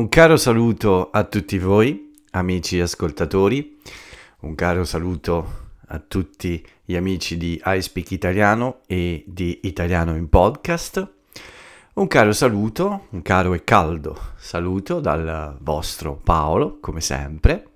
Un caro saluto a tutti voi, amici ascoltatori, un caro saluto a tutti gli amici di iSpeak Italiano e di Italiano in Podcast. Un caro saluto, un caro e caldo saluto dal vostro Paolo, come sempre.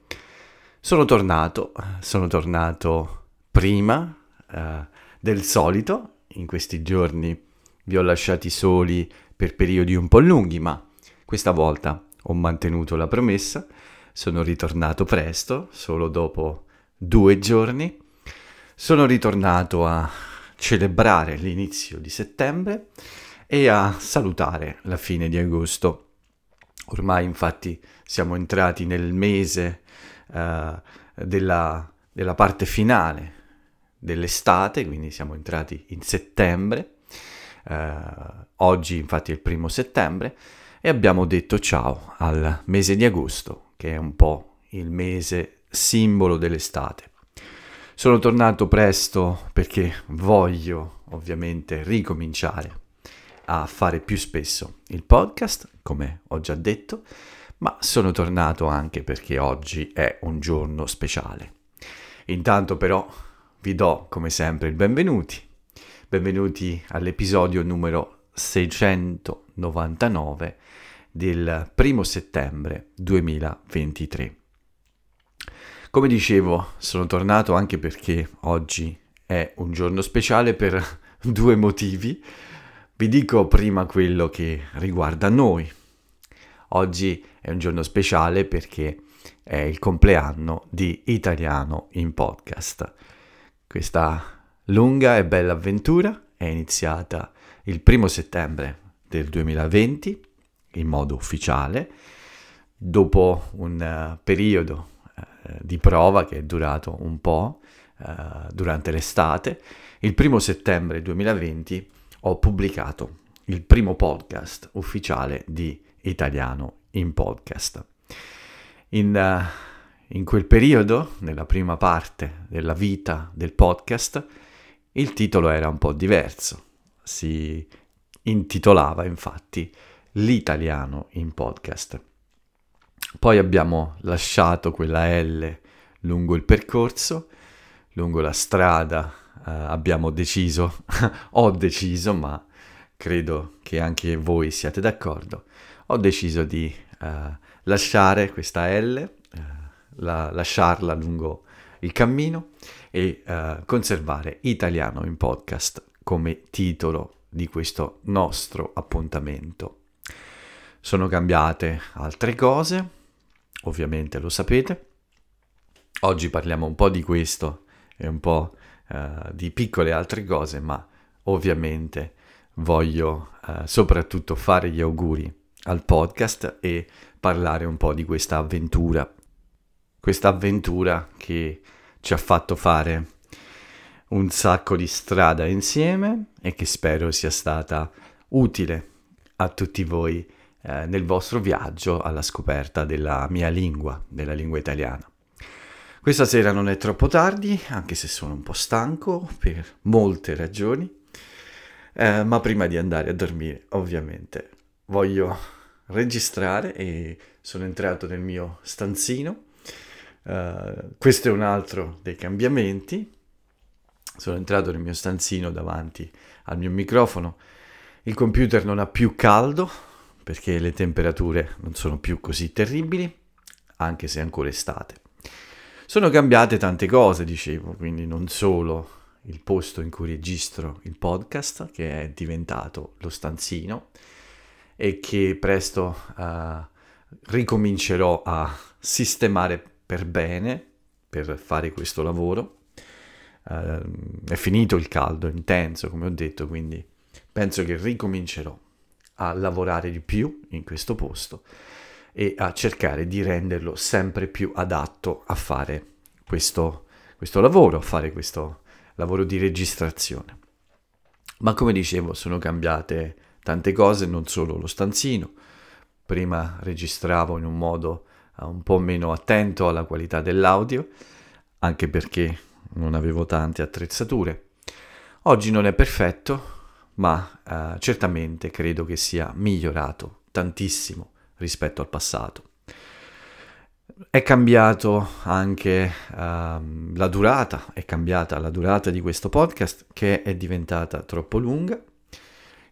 Sono tornato, sono tornato prima eh, del solito, in questi giorni vi ho lasciati soli per periodi un po' lunghi, ma questa volta ho mantenuto la promessa, sono ritornato presto, solo dopo due giorni, sono ritornato a celebrare l'inizio di settembre e a salutare la fine di agosto. Ormai infatti siamo entrati nel mese uh, della, della parte finale dell'estate, quindi siamo entrati in settembre. Uh, oggi infatti è il primo settembre e abbiamo detto ciao al mese di agosto, che è un po' il mese simbolo dell'estate. Sono tornato presto perché voglio ovviamente ricominciare a fare più spesso il podcast, come ho già detto, ma sono tornato anche perché oggi è un giorno speciale. Intanto però vi do come sempre il benvenuti. Benvenuti all'episodio numero 699 del primo settembre 2023. Come dicevo, sono tornato anche perché oggi è un giorno speciale per due motivi. Vi dico prima quello che riguarda noi. Oggi è un giorno speciale perché è il compleanno di Italiano in podcast. Questa lunga e bella avventura è iniziata il primo settembre del 2020 in modo ufficiale, dopo un uh, periodo uh, di prova che è durato un po' uh, durante l'estate, il primo settembre 2020 ho pubblicato il primo podcast ufficiale di Italiano in podcast. In, in quel periodo, nella prima parte della vita del podcast, il titolo era un po' diverso. Si intitolava infatti l'italiano in podcast. Poi abbiamo lasciato quella L lungo il percorso, lungo la strada eh, abbiamo deciso, ho deciso, ma credo che anche voi siate d'accordo, ho deciso di eh, lasciare questa L, eh, la, lasciarla lungo il cammino e eh, conservare italiano in podcast come titolo di questo nostro appuntamento. Sono cambiate altre cose, ovviamente lo sapete. Oggi parliamo un po' di questo e un po' uh, di piccole altre cose, ma ovviamente voglio uh, soprattutto fare gli auguri al podcast e parlare un po' di questa avventura. Questa avventura che ci ha fatto fare un sacco di strada insieme e che spero sia stata utile a tutti voi eh, nel vostro viaggio alla scoperta della mia lingua, della lingua italiana. Questa sera non è troppo tardi, anche se sono un po' stanco per molte ragioni, eh, ma prima di andare a dormire, ovviamente, voglio registrare e sono entrato nel mio stanzino. Uh, questo è un altro dei cambiamenti. Sono entrato nel mio stanzino davanti al mio microfono. Il computer non ha più caldo, perché le temperature non sono più così terribili, anche se è ancora estate. Sono cambiate tante cose, dicevo, quindi non solo il posto in cui registro il podcast, che è diventato lo stanzino, e che presto uh, ricomincerò a sistemare per bene per fare questo lavoro. Uh, è finito il caldo intenso, come ho detto, quindi penso che ricomincerò a lavorare di più in questo posto e a cercare di renderlo sempre più adatto a fare questo, questo lavoro, a fare questo lavoro di registrazione. Ma come dicevo, sono cambiate tante cose, non solo lo stanzino. Prima registravo in un modo eh, un po' meno attento alla qualità dell'audio, anche perché non avevo tante attrezzature. Oggi non è perfetto, ma eh, certamente credo che sia migliorato tantissimo rispetto al passato. È cambiato anche uh, la durata, è cambiata la durata di questo podcast che è diventata troppo lunga.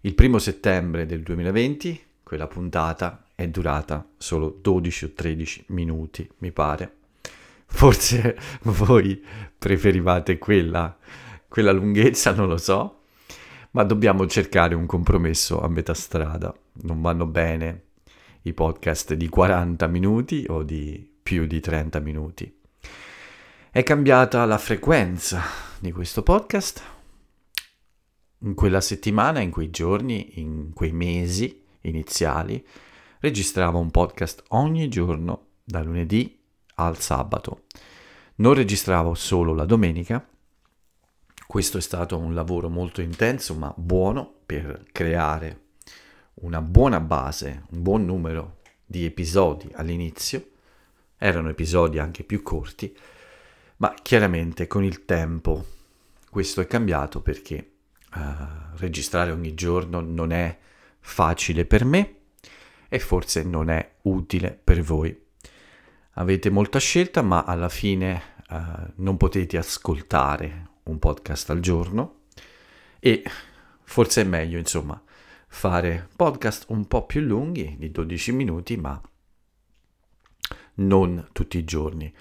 Il primo settembre del 2020 quella puntata è durata solo 12 o 13 minuti, mi pare. Forse voi preferivate quella, quella lunghezza, non lo so, ma dobbiamo cercare un compromesso a metà strada. Non vanno bene i podcast di 40 minuti o di più di 30 minuti. È cambiata la frequenza di questo podcast. In quella settimana, in quei giorni, in quei mesi iniziali, registravo un podcast ogni giorno, da lunedì al sabato. Non registravo solo la domenica. Questo è stato un lavoro molto intenso, ma buono per creare una buona base, un buon numero di episodi all'inizio erano episodi anche più corti, ma chiaramente con il tempo questo è cambiato perché uh, registrare ogni giorno non è facile per me e forse non è utile per voi. Avete molta scelta, ma alla fine uh, non potete ascoltare un podcast al giorno e forse è meglio, insomma, fare podcast un po' più lunghi, di 12 minuti, ma non tutti i giorni.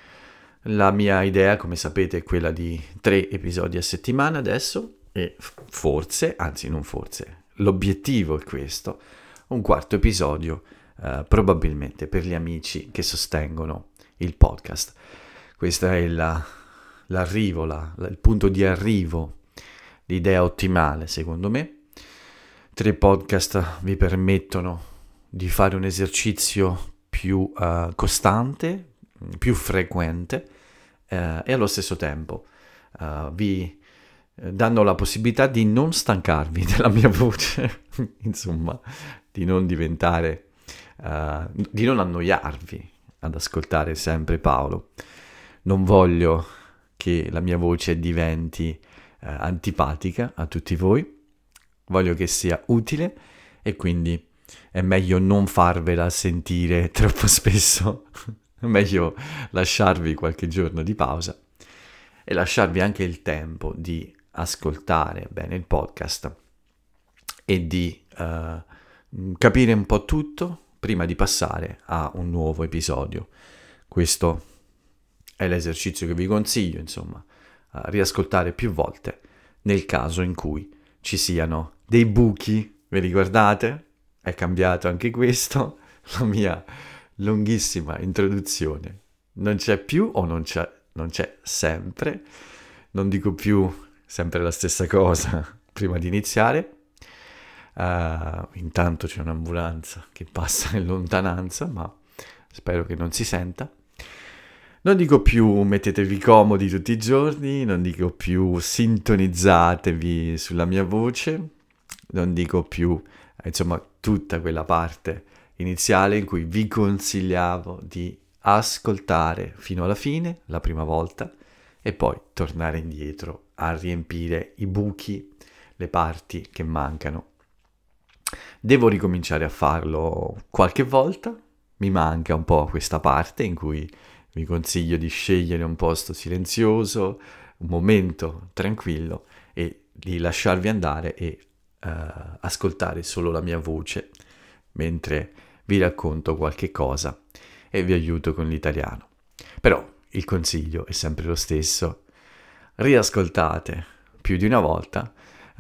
La mia idea, come sapete, è quella di tre episodi a settimana adesso e forse, anzi non forse, l'obiettivo è questo, un quarto episodio eh, probabilmente per gli amici che sostengono il podcast. Questo è la, l'arrivo, la, il punto di arrivo, l'idea ottimale secondo me. Tre podcast vi permettono di fare un esercizio più uh, costante, più frequente uh, e allo stesso tempo uh, vi danno la possibilità di non stancarvi della mia voce, insomma, di non diventare, di non annoiarvi ad ascoltare sempre Paolo. Non voglio che la mia voce diventi antipatica a tutti voi, voglio che sia utile e quindi è meglio non farvela sentire troppo spesso, è meglio lasciarvi qualche giorno di pausa e lasciarvi anche il tempo di ascoltare bene il podcast e di uh, capire un po' tutto prima di passare a un nuovo episodio. Questo è l'esercizio che vi consiglio, insomma, riascoltare più volte nel caso in cui ci siano dei buchi, vi ricordate? è cambiato anche questo, la mia lunghissima introduzione non c'è più o non c'è, non c'è sempre, non dico più sempre la stessa cosa prima di iniziare. Uh, intanto c'è un'ambulanza che passa in lontananza, ma spero che non si senta. Non dico più mettetevi comodi tutti i giorni, non dico più sintonizzatevi sulla mia voce, non dico più insomma tutta quella parte iniziale in cui vi consigliavo di ascoltare fino alla fine, la prima volta, e poi tornare indietro a riempire i buchi, le parti che mancano. Devo ricominciare a farlo qualche volta, mi manca un po' questa parte in cui vi consiglio di scegliere un posto silenzioso, un momento tranquillo e di lasciarvi andare e uh, ascoltare solo la mia voce mentre vi racconto qualche cosa e vi aiuto con l'italiano. Però il consiglio è sempre lo stesso. Riascoltate più di una volta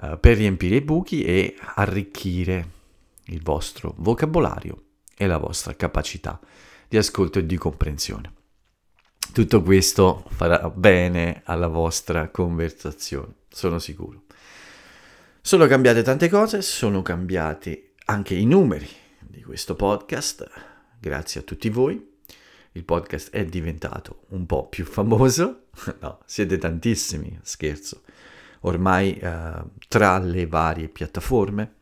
uh, per riempire i buchi e arricchire il vostro vocabolario e la vostra capacità di ascolto e di comprensione. Tutto questo farà bene alla vostra conversazione, sono sicuro. Sono cambiate tante cose, sono cambiati anche i numeri di questo podcast, grazie a tutti voi. Il podcast è diventato un po' più famoso, no, siete tantissimi, scherzo. Ormai eh, tra le varie piattaforme.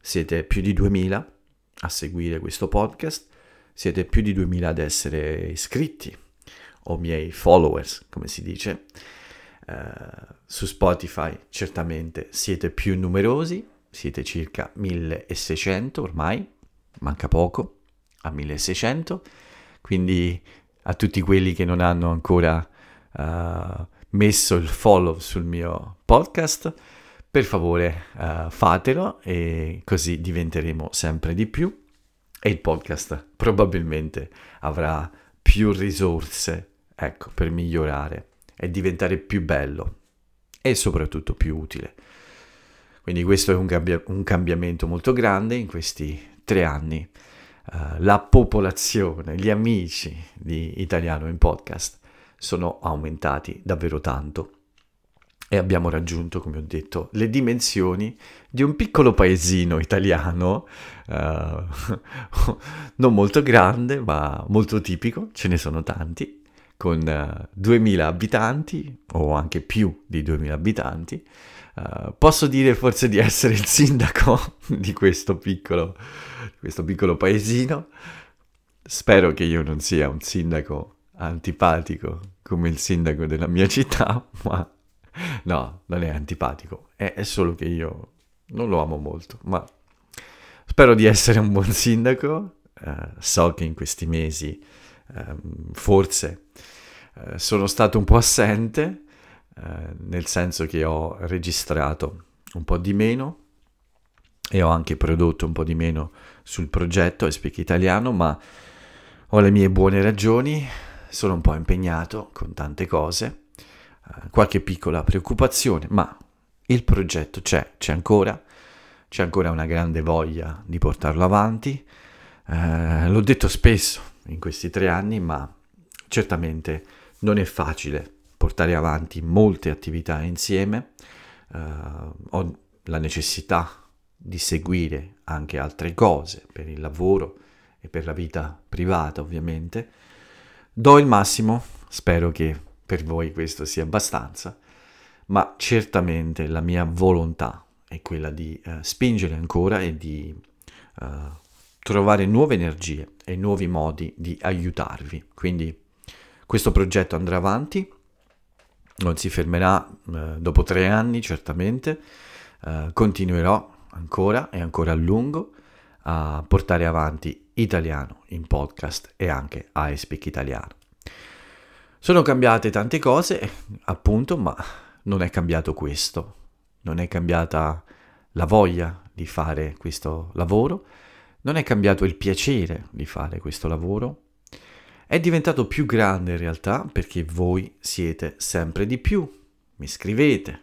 Siete più di 2000 a seguire questo podcast, siete più di 2000 ad essere iscritti o miei followers, come si dice. Uh, su Spotify certamente siete più numerosi, siete circa 1600 ormai, manca poco a 1600, quindi a tutti quelli che non hanno ancora uh, messo il follow sul mio podcast, per favore uh, fatelo e così diventeremo sempre di più e il podcast probabilmente avrà più risorse ecco, per migliorare e diventare più bello e soprattutto più utile. Quindi questo è un, cambia- un cambiamento molto grande in questi tre anni. Uh, la popolazione, gli amici di Italiano in podcast sono aumentati davvero tanto e abbiamo raggiunto, come ho detto, le dimensioni di un piccolo paesino italiano, uh, non molto grande, ma molto tipico, ce ne sono tanti, con eh, 2000 abitanti o anche più di 2000 abitanti. Uh, posso dire forse di essere il sindaco di questo piccolo, questo piccolo paesino. Spero che io non sia un sindaco antipatico come il sindaco della mia città, ma no, non è antipatico, è, è solo che io non lo amo molto, ma spero di essere un buon sindaco. Uh, so che in questi mesi um, forse uh, sono stato un po' assente, uh, nel senso che ho registrato un po' di meno e ho anche prodotto un po' di meno sul progetto Speak Italiano, ma ho le mie buone ragioni, sono un po' impegnato con tante cose, eh, qualche piccola preoccupazione, ma il progetto c'è, c'è ancora, c'è ancora una grande voglia di portarlo avanti. Eh, l'ho detto spesso in questi tre anni, ma certamente non è facile portare avanti molte attività insieme. Eh, ho la necessità di seguire anche altre cose per il lavoro e per la vita privata, ovviamente Do il massimo, spero che per voi questo sia abbastanza, ma certamente la mia volontà è quella di uh, spingere ancora e di uh, trovare nuove energie e nuovi modi di aiutarvi. Quindi questo progetto andrà avanti, non si fermerà uh, dopo tre anni certamente, continuerò ancora e ancora a lungo a portare avanti italiano in podcast e anche a Speak Italiano. Sono cambiate tante cose, appunto, ma non è cambiato questo. Non è cambiata la voglia di fare questo lavoro, non è cambiato il piacere di fare questo lavoro. È diventato più grande in realtà perché voi siete sempre di più, mi scrivete,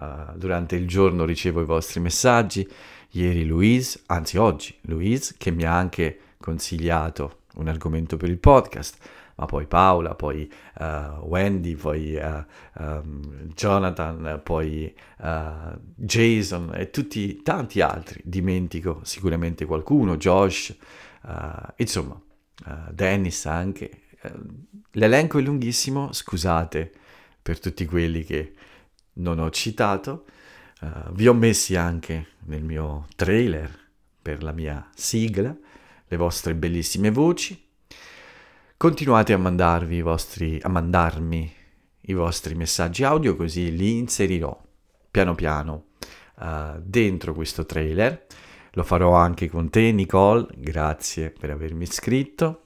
uh, durante il giorno ricevo i vostri messaggi, ieri Louise, anzi oggi Louise, che mi ha anche consigliato un argomento per il podcast, ma poi Paola, poi uh, Wendy, poi uh, um, Jonathan, poi uh, Jason e tutti tanti altri. Dimentico sicuramente qualcuno, Josh, insomma, Dennis anche. L'elenco è lunghissimo, scusate per tutti quelli che non ho citato. vi ho messi anche nel mio trailer per la mia sigla le vostre bellissime voci. Continuate a mandarvi i vostri, a mandarmi i vostri messaggi audio così li inserirò piano piano uh, dentro questo trailer. Lo farò anche con te Nicole, grazie per avermi iscritto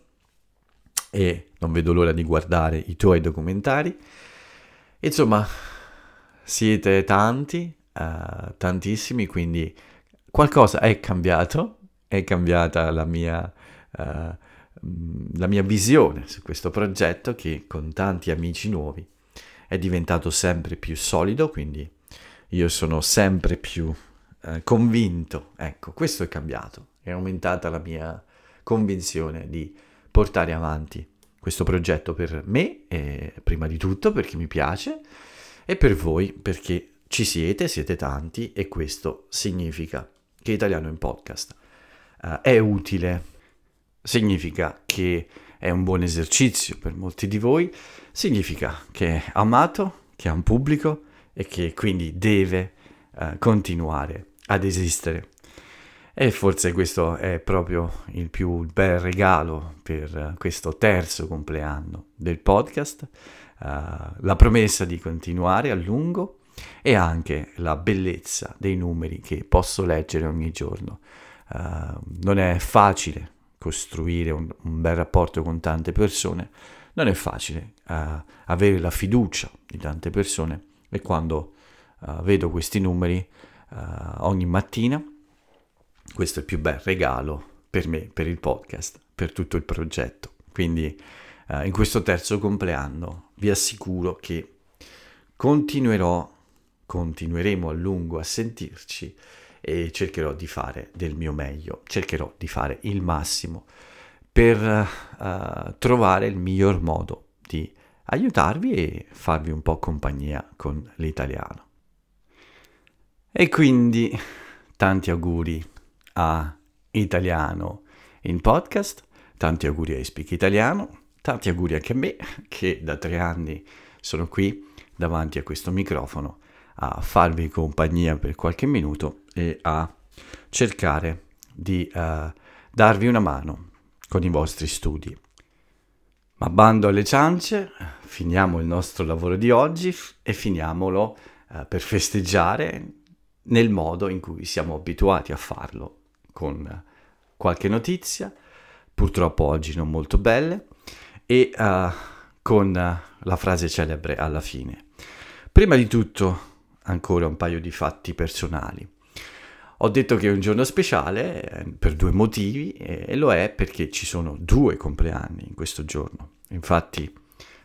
e non vedo l'ora di guardare i tuoi documentari. Insomma, siete tanti, uh, tantissimi, quindi qualcosa è cambiato è cambiata la mia, uh, la mia visione su questo progetto che con tanti amici nuovi è diventato sempre più solido, quindi io sono sempre più uh, convinto, ecco, questo è cambiato, è aumentata la mia convinzione di portare avanti questo progetto per me, e prima di tutto perché mi piace, e per voi perché ci siete, siete tanti e questo significa che Italiano in Podcast uh, è utile, significa che è un buon esercizio per molti di voi, significa che è amato, che ha un pubblico e che quindi deve uh, continuare ad esistere. E forse questo è proprio il più bel regalo per questo terzo compleanno del podcast, uh, la promessa di continuare a lungo e anche la bellezza dei numeri che posso leggere ogni giorno. Uh, non è facile costruire un, un bel rapporto con tante persone, non è facile uh, avere la fiducia di tante persone e quando uh, vedo questi numeri uh, ogni mattina, questo è il più bel regalo per me, per il podcast, per tutto il progetto. Quindi in questo terzo compleanno vi assicuro che continuerò, continueremo a lungo a sentirci e cercherò di fare del mio meglio, cercherò di fare il massimo per uh, trovare il miglior modo di aiutarvi e farvi un po' compagnia con l'italiano. E quindi tanti auguri a Italiano in podcast, tanti auguri a Speak Italiano, tanti auguri anche a me che da tre anni sono qui davanti a questo microfono a farvi compagnia per qualche minuto e a cercare di uh, darvi una mano con i vostri studi. Ma bando alle ciance, finiamo il nostro lavoro di oggi e finiamolo uh, per festeggiare nel modo in cui siamo abituati a farlo, con uh, qualche notizia, purtroppo oggi non molto belle, e con la frase celebre alla fine. Prima di tutto, ancora un paio di fatti personali. Ho detto che è un giorno speciale eh, per due motivi e lo è perché ci sono due compleanni in questo giorno. Infatti,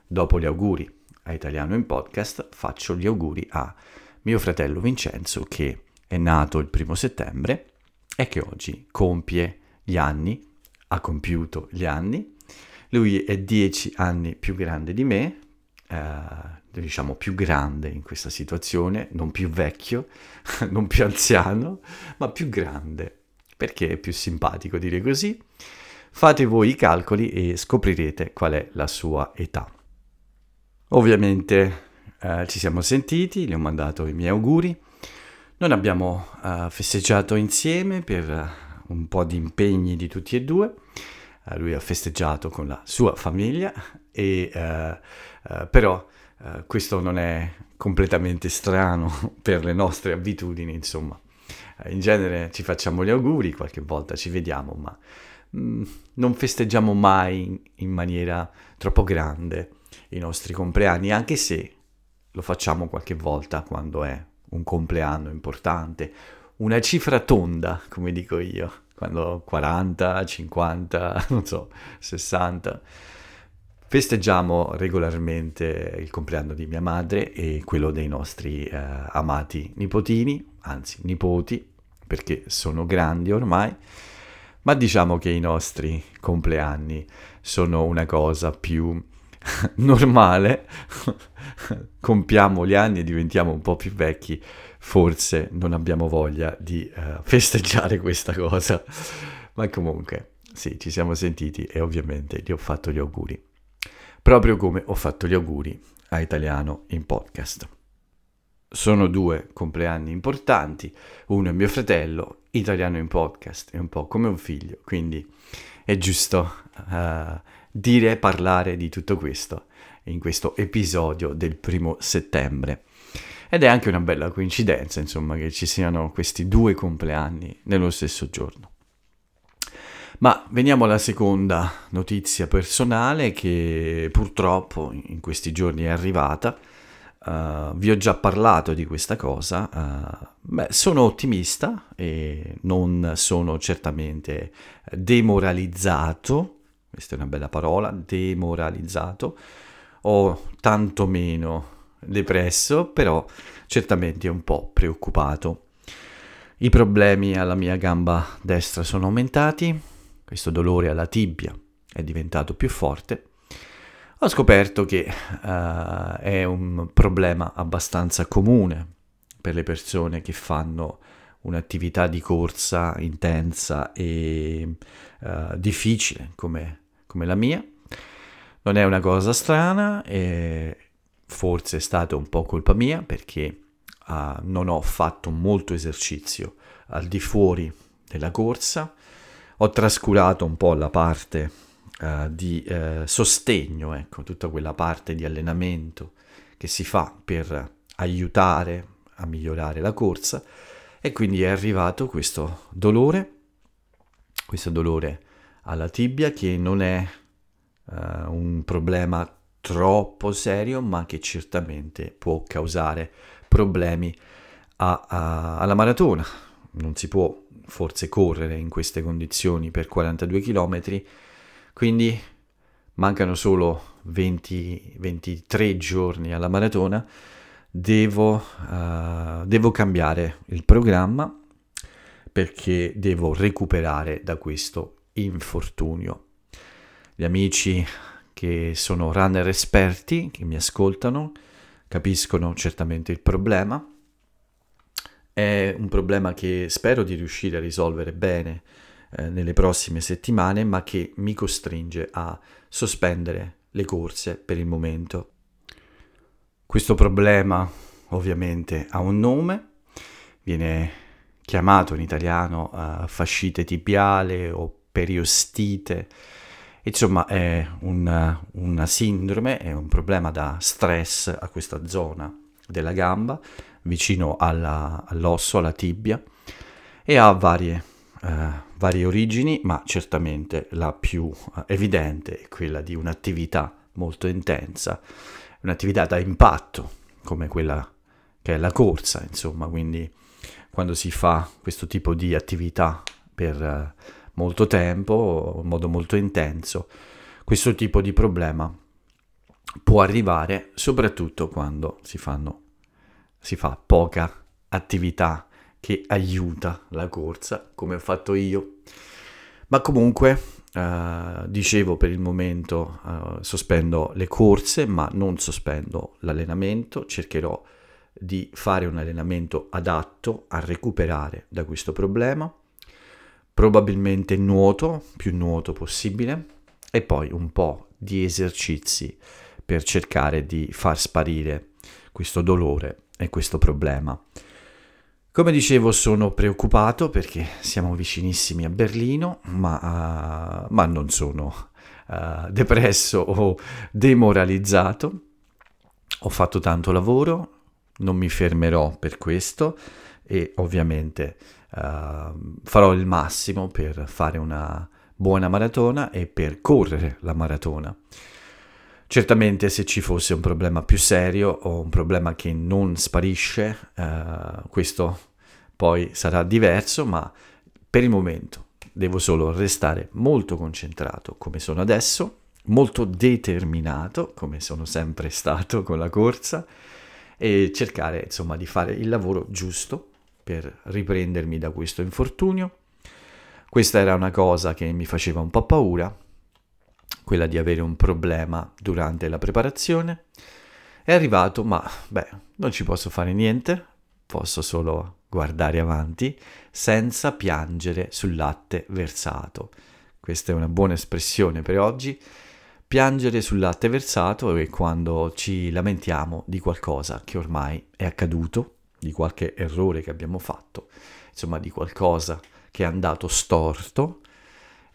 dopo gli auguri a Italiano in Podcast, faccio gli auguri a mio fratello Vincenzo che è nato il primo settembre e che oggi compie gli anni, ha compiuto gli anni. Lui è dieci anni più grande di me, eh, diciamo più grande in questa situazione, non più vecchio, non più anziano, ma più grande, perché è più simpatico dire così. Fate voi i calcoli e scoprirete qual è la sua età. Ovviamente eh, ci siamo sentiti, gli ho mandato i miei auguri. Non abbiamo eh, festeggiato insieme per un po' di impegni di tutti e due. Uh, lui ha festeggiato con la sua famiglia, e, uh, però Uh, questo non è completamente strano per le nostre abitudini, insomma. Uh, in genere ci facciamo gli auguri, qualche volta ci vediamo, ma mm, non festeggiamo mai in maniera troppo grande i nostri compleanni, anche se lo facciamo qualche volta quando è un compleanno importante, una cifra tonda, come dico io, quando 40, 50, non so, 60 Festeggiamo regolarmente il compleanno di mia madre e quello dei nostri eh, amati nipotini, anzi nipoti, perché sono grandi ormai, ma diciamo che i nostri compleanni sono una cosa più normale, compiamo gli anni e diventiamo un po' più vecchi, forse non abbiamo voglia di uh, festeggiare questa cosa, ma comunque sì, ci siamo sentiti e ovviamente gli ho fatto gli auguri proprio come ho fatto gli auguri a Italiano in podcast. Sono due compleanni importanti, uno è mio fratello, Italiano in podcast, è un po' come un figlio, quindi è giusto uh, dire e parlare di tutto questo in questo episodio del primo settembre. Ed è anche una bella coincidenza, insomma, che ci siano questi due compleanni nello stesso giorno. Ma veniamo alla seconda notizia personale che purtroppo in questi giorni è arrivata. Uh, vi ho già parlato di questa cosa. Uh, beh, sono ottimista e non sono certamente demoralizzato. Questa è una bella parola, demoralizzato. O tantomeno depresso, però certamente un po' preoccupato. I problemi alla mia gamba destra sono aumentati, questo dolore alla tibia è diventato più forte, ho scoperto che uh, è un problema abbastanza comune per le persone che fanno un'attività di corsa intensa e uh, difficile come, come, la mia. Non è una cosa strana e forse è stata un po' colpa mia perché uh, non ho fatto molto esercizio al di fuori della corsa ho trascurato un po' la parte uh, di uh, sostegno, ecco, tutta quella parte di allenamento che si fa per aiutare a migliorare la corsa e quindi è arrivato questo dolore, questo dolore alla tibia che non è uh, un problema troppo serio ma che certamente può causare problemi a, a, alla maratona. Non si può forse correre in queste condizioni per 42 km, quindi mancano solo 20, 23 giorni alla maratona, devo, uh, devo cambiare il programma perché devo recuperare da questo infortunio. Gli amici che sono runner esperti, che mi ascoltano, capiscono certamente il problema. È un problema che spero di riuscire a risolvere bene eh, nelle prossime settimane, ma che mi costringe a sospendere le corse per il momento. Questo problema ovviamente ha un nome, viene chiamato in italiano uh, fascite tibiale o periostite, insomma è un, una sindrome, è un problema da stress a questa zona della gamba, vicino alla, all'osso, alla tibia, e ha varie, uh, varie origini, ma certamente la più uh, evidente è quella di un'attività molto intensa un'attività da impatto, come quella che è la corsa, insomma, quindi quando si fa questo tipo di attività per eh, molto tempo, in modo molto intenso, questo tipo di problema può arrivare soprattutto quando si, fanno, si fa poca attività che aiuta la corsa, come ho fatto io. Ma comunque Uh, dicevo per il momento uh, sospendo le corse, ma non sospendo l'allenamento, cercherò di fare un allenamento adatto a recuperare da questo problema, probabilmente nuoto, più nuoto possibile, e poi un po' di esercizi per cercare di far sparire questo dolore e questo problema. Come dicevo sono preoccupato perché siamo vicinissimi a Berlino, ma, uh, ma non sono uh, depresso o demoralizzato. Ho fatto tanto lavoro, non mi fermerò per questo e ovviamente uh, farò il massimo per fare una buona maratona e per correre la maratona. Certamente se ci fosse un problema più serio o un problema che non sparisce, uh, questo poi sarà diverso, ma per il momento devo solo restare molto concentrato come sono adesso, molto determinato come sono sempre stato con la corsa e cercare insomma di fare il lavoro giusto per riprendermi da questo infortunio. Questa era una cosa che mi faceva un po' paura, quella di avere un problema durante la preparazione. È arrivato, ma beh, non ci posso fare niente, posso solo guardare avanti senza piangere sul latte versato. Questa è una buona espressione per oggi. Piangere sul latte versato è quando ci lamentiamo di qualcosa che ormai è accaduto, di qualche errore che abbiamo fatto, insomma di qualcosa che è andato storto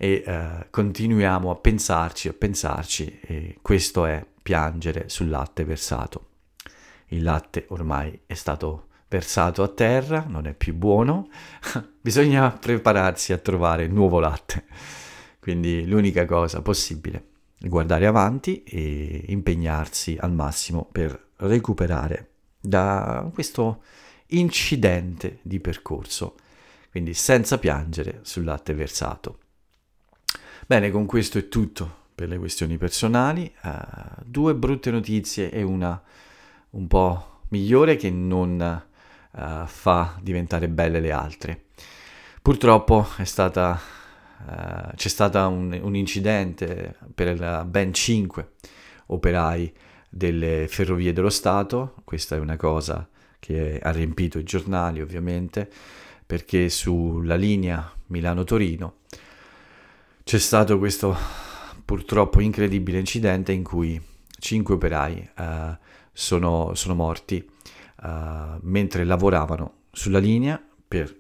e eh, continuiamo a pensarci, a pensarci e questo è piangere sul latte versato. Il latte ormai è stato versato a terra, non è più buono, bisogna prepararsi a trovare nuovo latte. Quindi l'unica cosa possibile è guardare avanti e impegnarsi al massimo per recuperare da questo incidente di percorso, quindi senza piangere sul latte versato. Bene, con questo è tutto per le questioni personali. Uh, due brutte notizie e una un po' migliore che non uh, fa diventare belle le altre. Purtroppo stata, uh, c'è stato un, un, incidente per ben 5 operai delle ferrovie dello Stato, questa è una cosa che ha riempito i giornali ovviamente, perché sulla linea Milano-Torino c'è stato questo purtroppo incredibile incidente in cui cinque operai uh, sono, sono, morti uh, mentre lavoravano sulla linea per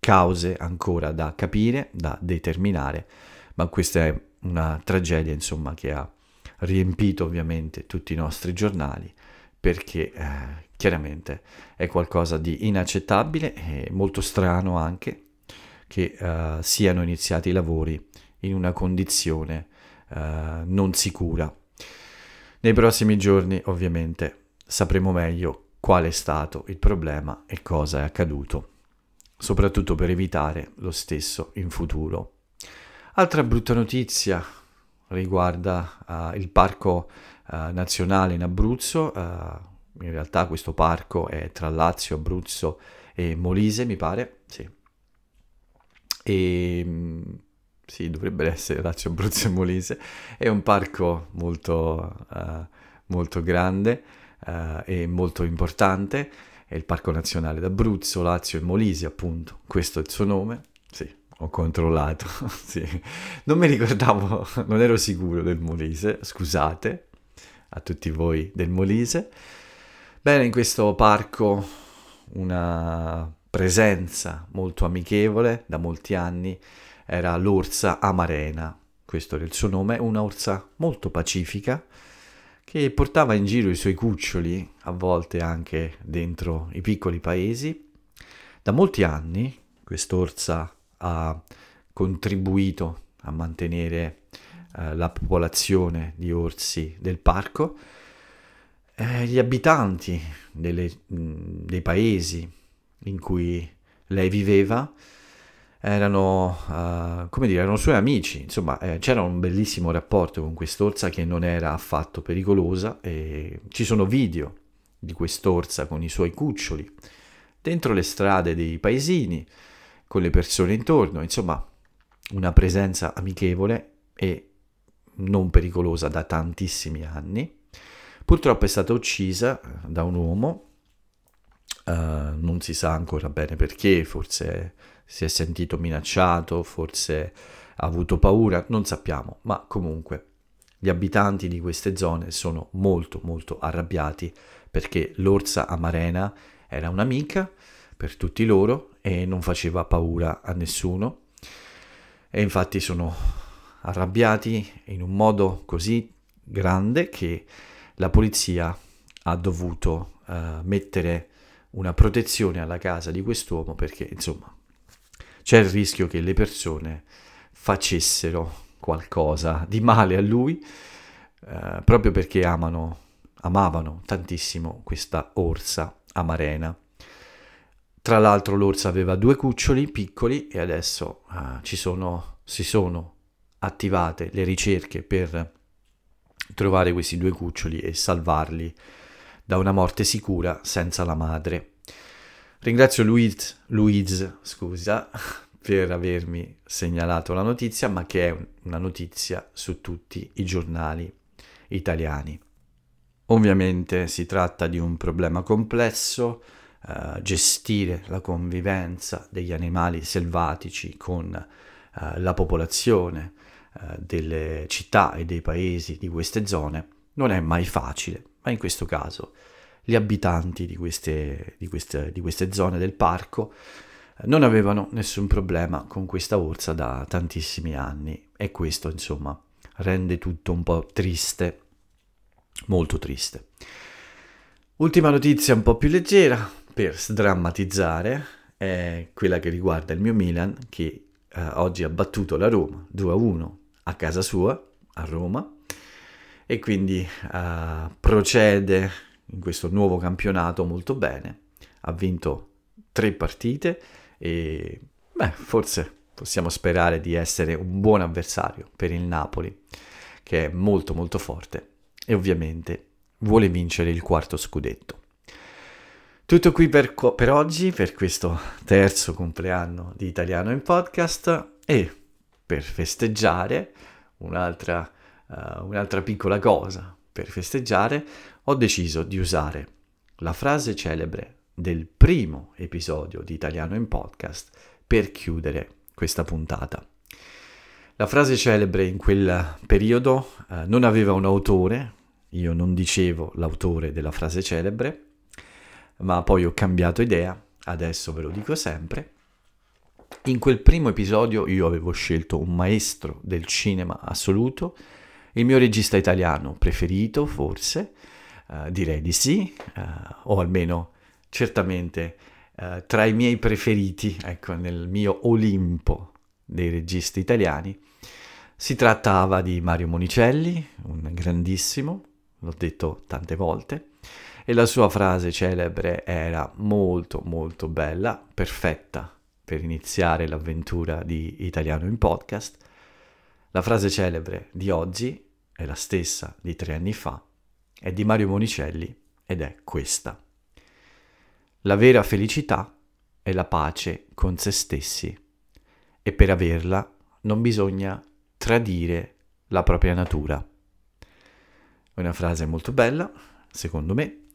cause ancora da capire, da determinare, ma questa è una tragedia insomma che ha riempito ovviamente tutti i nostri giornali perché eh, chiaramente è qualcosa di inaccettabile e molto strano anche che uh, siano iniziati i lavori in una condizione uh, non sicura. Nei prossimi giorni ovviamente sapremo meglio qual è stato il problema e cosa è accaduto, soprattutto per evitare lo stesso in futuro. Altra brutta notizia riguarda uh, il parco uh, nazionale in Abruzzo, in realtà questo parco è tra Lazio, Abruzzo e Molise, mi pare, sì. E mm, sì, dovrebbe essere Lazio, Abruzzo e Molise. È un parco molto, uh, molto grande uh, e molto importante. È il Parco Nazionale d'Abruzzo, Lazio e Molise, appunto. Questo è il suo nome. Sì, ho controllato. sì. Non mi ricordavo, non ero sicuro del Molise, scusate a tutti voi del Molise. Bene, in questo parco una presenza molto amichevole da molti anni era l'orsa amarena, questo era il suo nome, una orsa molto pacifica che portava in giro i suoi cuccioli, a volte anche dentro i piccoli paesi. Da molti anni quest'orsa ha contribuito a mantenere eh, la popolazione di orsi del parco eh, gli abitanti delle, mh, dei paesi in cui lei viveva erano, uh, come dire, erano suoi amici, insomma eh, c'era un bellissimo rapporto con quest'orsa che non era affatto pericolosa e ci sono video di quest'orsa con i suoi cuccioli dentro le strade dei paesini, con le persone intorno, insomma una presenza amichevole e non pericolosa da tantissimi anni. Purtroppo è stata uccisa eh, da un uomo, uh, non si sa ancora bene perché, forse si è sentito minacciato, forse ha avuto paura, non sappiamo, ma comunque gli abitanti di queste zone sono molto molto arrabbiati perché l'orsa amarena era un'amica per tutti loro e non faceva paura a nessuno. E infatti sono arrabbiati in un modo così grande che la polizia ha dovuto uh, mettere una protezione alla casa di quest'uomo perché insomma c'è il rischio che le persone facessero qualcosa di male a lui uh, proprio perché amano, amavano tantissimo questa orsa amarena. Tra l'altro l'orsa aveva due cuccioli piccoli e adesso ci sono, si sono attivate le ricerche per trovare questi due cuccioli e salvarli da una morte sicura senza la madre. Ringrazio Louise, Louise scusa, per avermi segnalato la notizia, ma che è una notizia su tutti i giornali italiani. Ovviamente si tratta di un problema complesso, uh, gestire la convivenza degli animali selvatici con uh, la popolazione, eh, delle città e dei paesi di queste zone non è mai facile, ma in questo caso gli abitanti di queste, di queste, di queste zone del parco eh, non avevano nessun problema con questa orsa da tantissimi anni e questo insomma rende tutto un po' triste, molto triste. Ultima notizia un po' più leggera per sdrammatizzare è quella che riguarda il mio Milan che eh, oggi ha battuto la Roma 2-1 a casa sua, a Roma, e quindi uh, procede in questo nuovo campionato molto bene. Ha vinto tre partite e beh, forse possiamo sperare di essere un buon avversario per il Napoli, che è molto molto forte e ovviamente vuole vincere il quarto scudetto. Tutto qui per, per oggi, per questo terzo compleanno di Italiano in Podcast e per festeggiare, un'altra, uh, un'altra piccola cosa per festeggiare, ho deciso di usare la frase celebre del primo episodio di Italiano in Podcast per chiudere questa puntata. La frase celebre in quel periodo uh, non aveva un autore, io non dicevo l'autore della frase celebre, ma poi ho cambiato idea, adesso ve lo dico sempre, in quel primo episodio io avevo scelto un maestro del cinema assoluto, il mio regista italiano preferito, forse, uh, direi di sì, uh, o almeno certamente uh, tra i miei preferiti, ecco, nel mio Olimpo dei registi italiani. Si trattava di Mario Monicelli, un grandissimo, l'ho detto tante volte, e la sua frase celebre era molto molto bella, perfetta per iniziare l'avventura di Italiano in podcast. La frase celebre di oggi è la stessa di tre anni fa, è di Mario Monicelli ed è questa. La vera felicità è la pace con se stessi e per averla non bisogna tradire la propria natura. Una frase molto bella, secondo me,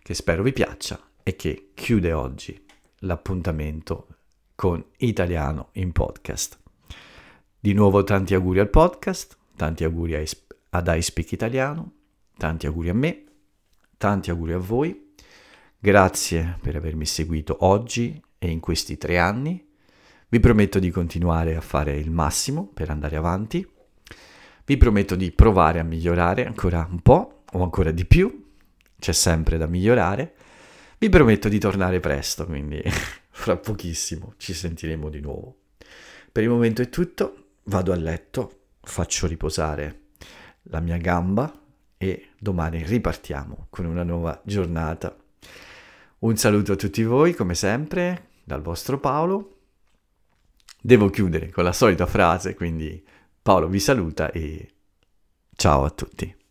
che spero vi piaccia e che chiude oggi l'appuntamento con Italiano in podcast. Di nuovo tanti auguri al podcast, tanti auguri ad iSpeak Italiano, tanti auguri a me, tanti auguri a voi. Grazie per avermi seguito oggi e in questi tre anni. Vi prometto di continuare a fare il massimo per andare avanti. Vi prometto di provare a migliorare ancora un po' o ancora di più. C'è sempre da migliorare. Vi prometto di tornare presto, quindi fra pochissimo ci sentiremo di nuovo. Per il momento è tutto. Vado a letto, faccio riposare la mia gamba e domani ripartiamo con una nuova giornata. Un saluto a tutti voi, come sempre, dal vostro Paolo devo chiudere con la solita frase, quindi Paolo vi saluta e ciao a tutti.